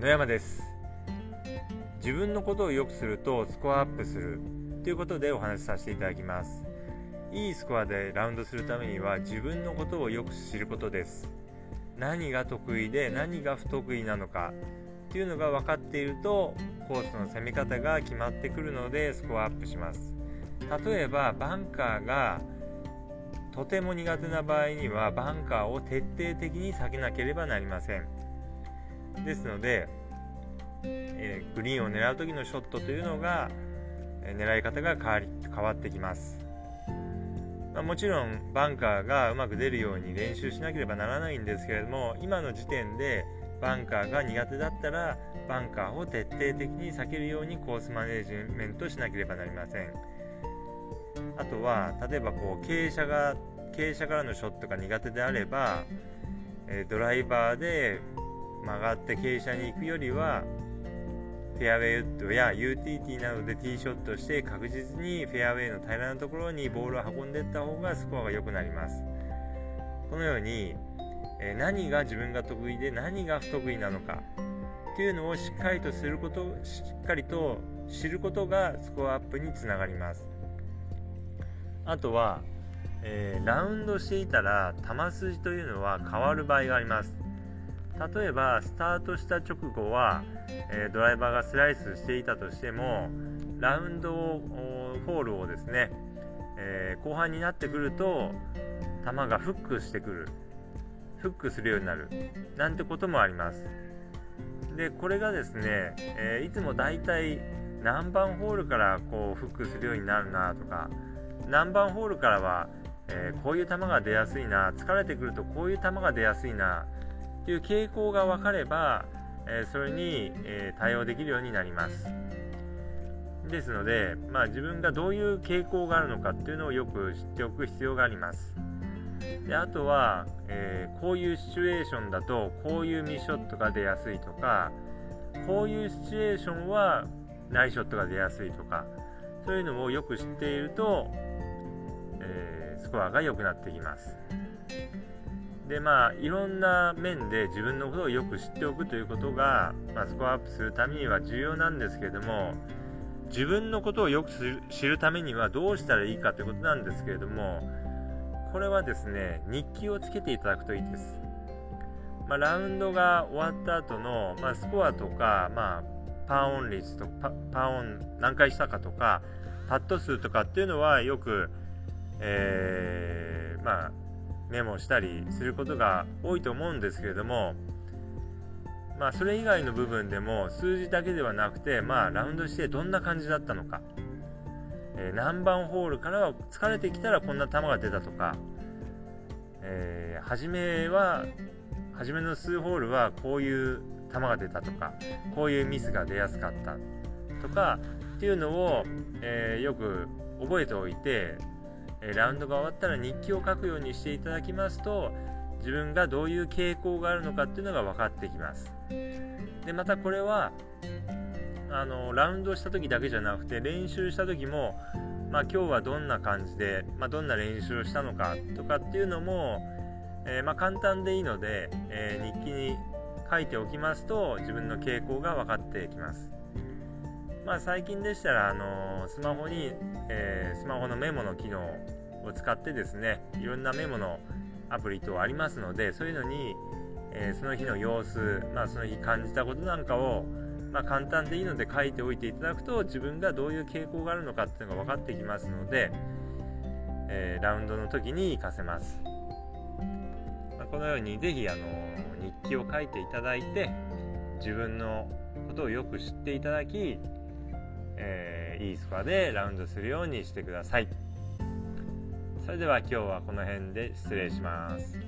野山です。自分のことを良くするとスコアアップする。ということでお話しさせていただきます。いいスコアでラウンドするためには自分のことをよく知ることです。何が得意で何が不得意なのか。っていうのが分かっているとコースの攻め方が決まってくるのでスコアアップします。例えばバンカーがとても苦手な場合にはバンカーを徹底的に避けなければなりません。ですので、えー、グリーンを狙う時のショットというのが、えー、狙い方が変わり変わってきます、まあ、もちろんバンカーがうまく出るように練習しなければならないんですけれども今の時点でバンカーが苦手だったらバンカーを徹底的に避けるようにコースマネジメントしなければなりません。あとは例えばこう傾斜が傾斜からのショットが苦手であれば、えドライバーで曲がって傾斜に行くよりはフェアウェイウッドや UTT などでティーショットして確実にフェアウェイの平らなところにボールを運んでいった方がスコアが良くなります。このように、何が自分が得意で何が不得意なのかっていうのをしっかりとすることしっかりと知ることがスコアアップにつながります。あとは、えー、ラウンドしていたら球筋というのは変わる場合があります。例えばスタートした直後は、え、ドライバーがスライスしていたとしてもラウンドをホールをですね、え、後半になってくると球がフックしてくる。フックするようになる。なんてこともあります。でこれがですね、え、いつもだいたい何番ホールからこうフックするようになるなとか何番ホールからは、え、こういう球が出やすいな疲れてくるとこういう球が出やすいなっていう傾向が分かれば、え、それに、え対応できるようになります。ですので、まあ、自分がどういう傾向があるのかっていうのをよく知っておく必要があります。であとは、えー、こういうシチュエーションだとこういうミスショットが出やすいとかこういうシチュエーションはナイショットが出やすいとかそういうのをよく知っていると、えー、スコアが良くなってきます。でまあいろんな面で自分のことをよく知っておくということが、まあ、スコアアップするためには重要なんですけれども自分のことをよく知るためにはどうしたらいいかということなんですけれどもこれはですね日記をつけていただくといいです、まあ、ラウンドが終わった後の、まあ、スコアとか、まあ、パーオン率とパパーオン何回したかとかパット数とかっていうのはよく、えー、まあ、メモしたりすることが多いと思うんですけれどもまあ、それ以外の部分でも数字だけではなくて、まあ、ラウンドしてどんな感じだったのか、えー、何番ホールからは疲れてきたらこんな球が出たとか、えー、初めは初めの数ホールはこういう球が出たとかこういうミスが出やすかったとかっていうのを、えー、よく覚えておいて、えラウンドが終わったら日記を書くようにしていただきますと自分がどういう傾向があるのかっていうのが分かってきますでまたこれはあのラウンドした時だけじゃなくて練習した時も、まあ、今日はどんな感じで、まあ、どんな練習をしたのかとかっていうのも、えー、まあ、簡単でいいので、えー、日記に書いておきますと自分の傾向が分かってきます。まあ、最近でしたら、あのスマホに、えー、スマホのメモの機能を使ってですねいろんなメモのアプリ等ありますのでそういうのに、えー、その日の様子、まあ、その日感じたことなんかを、まあ、簡単でいいので書いておいていただくと自分がどういう傾向があるのかっていうのが分かってきますので、えー、ラウンドの時に活かせます、まあ、このようにぜひあの日記を書いていただいて自分のことをよく知っていただき、えー、いいスコアでラウンドするようにしてください。それでは今日はこの辺で失礼します。